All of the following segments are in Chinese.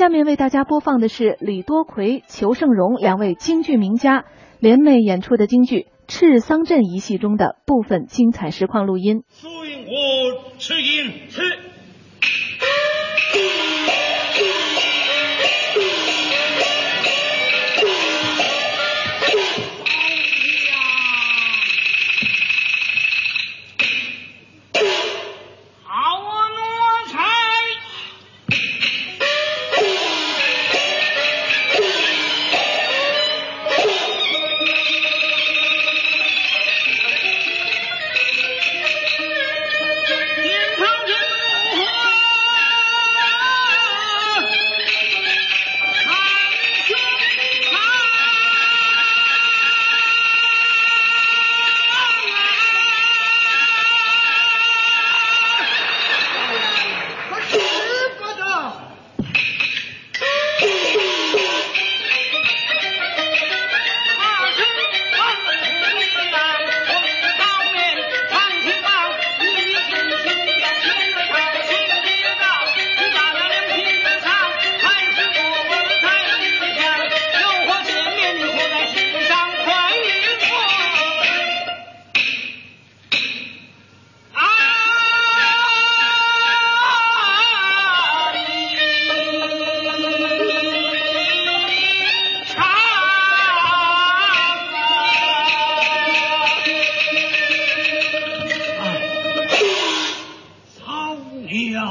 下面为大家播放的是李多奎、裘盛戎两位京剧名家联袂演出的京剧《赤桑镇》一戏中的部分精彩实况录音。苏云国赤音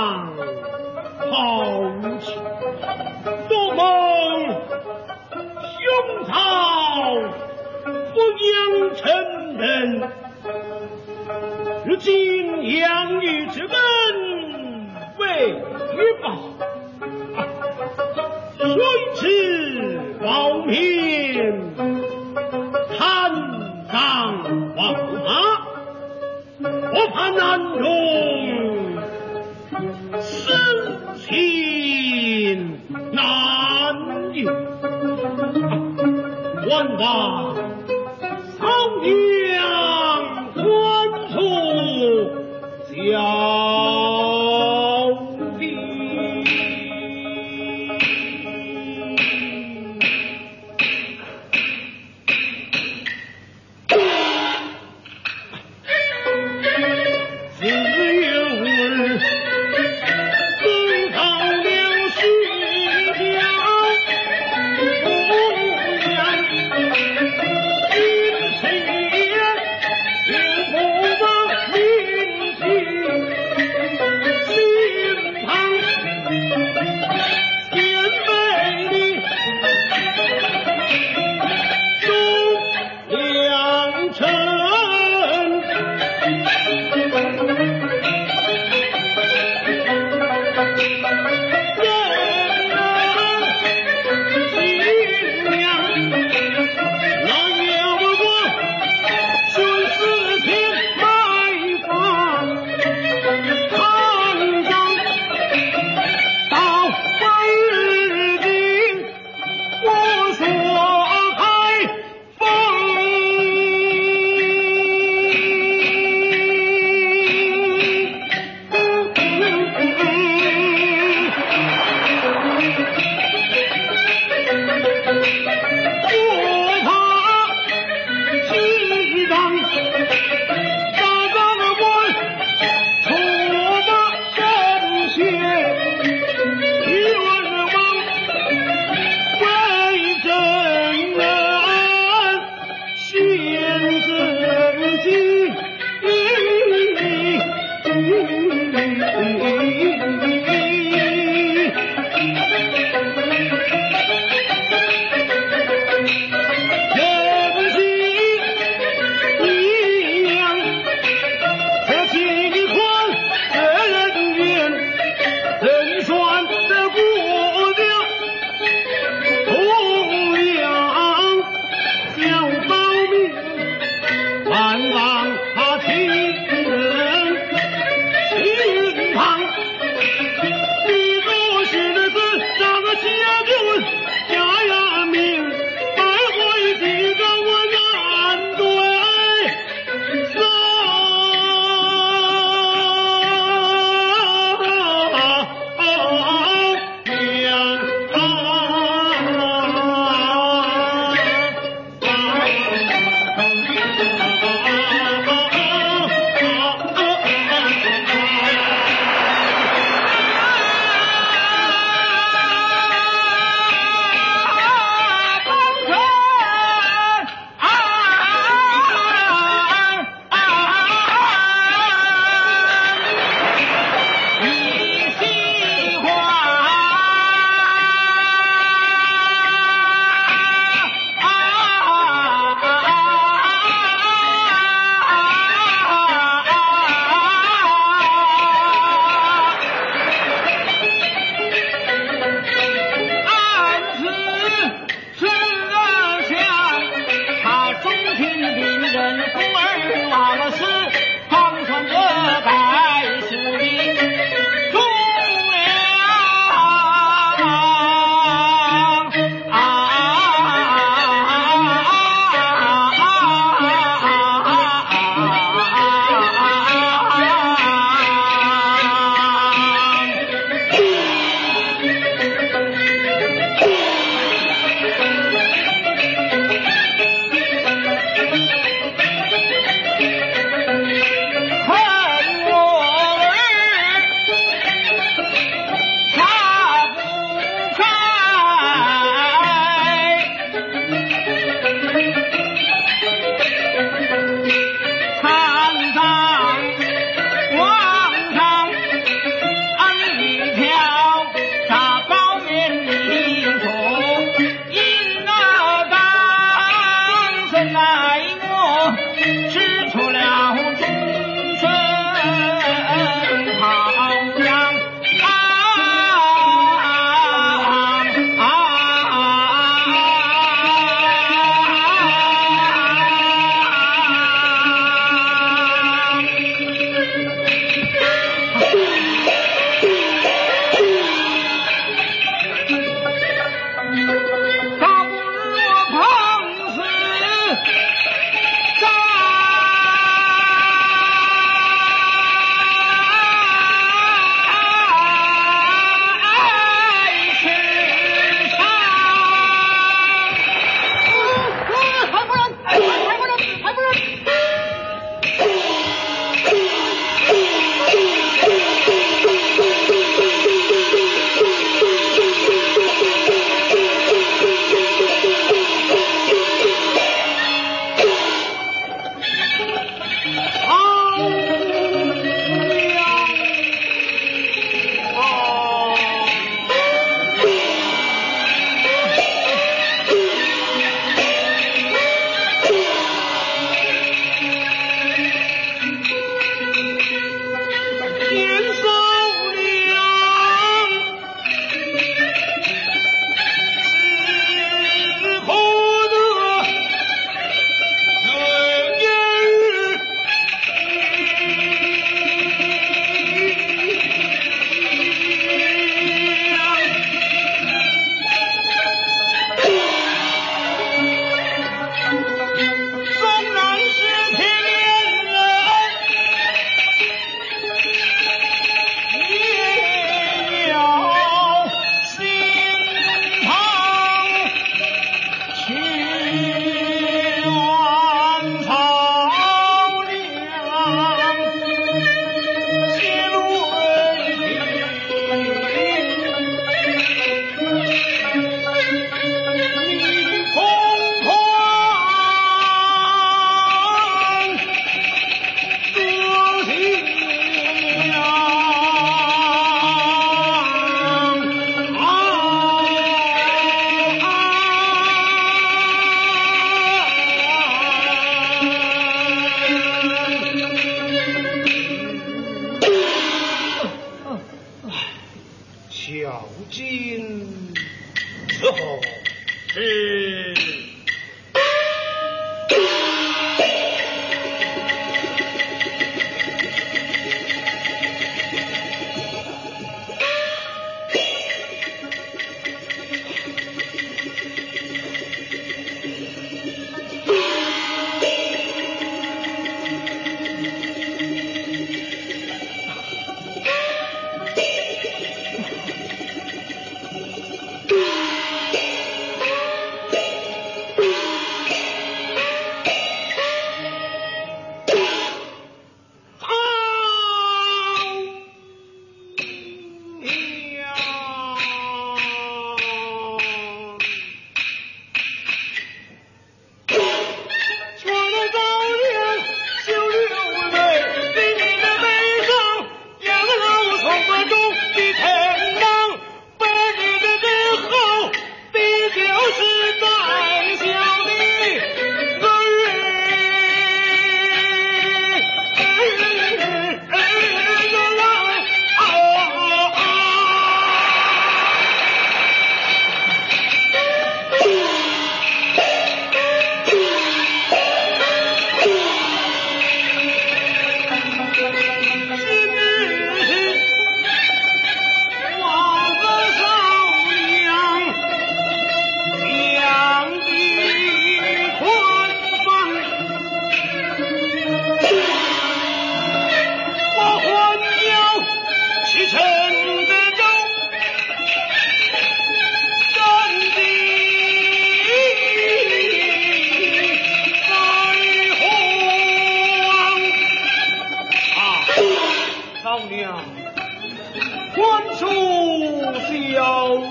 好无情，不蒙兄嫂不养成人，如今养女之恩未报，谁知报命，贪赃枉法，我怕难容。Honda.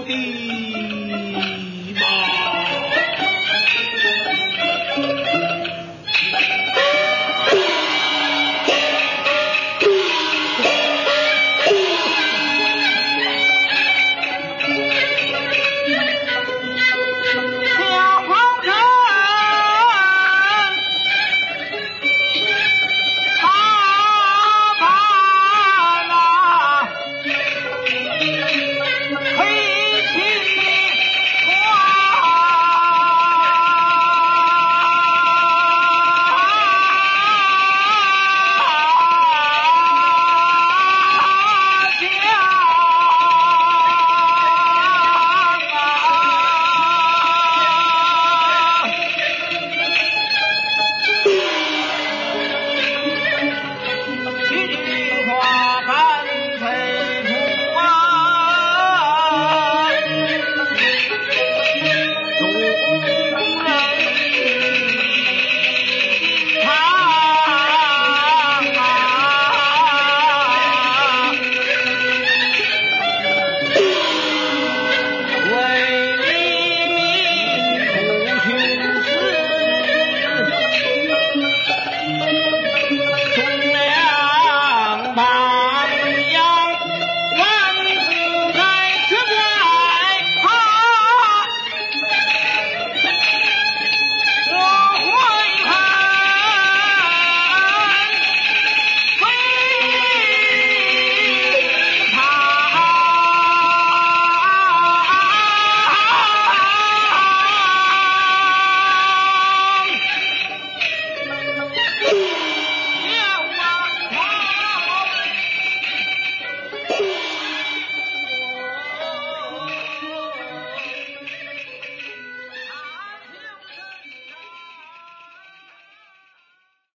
be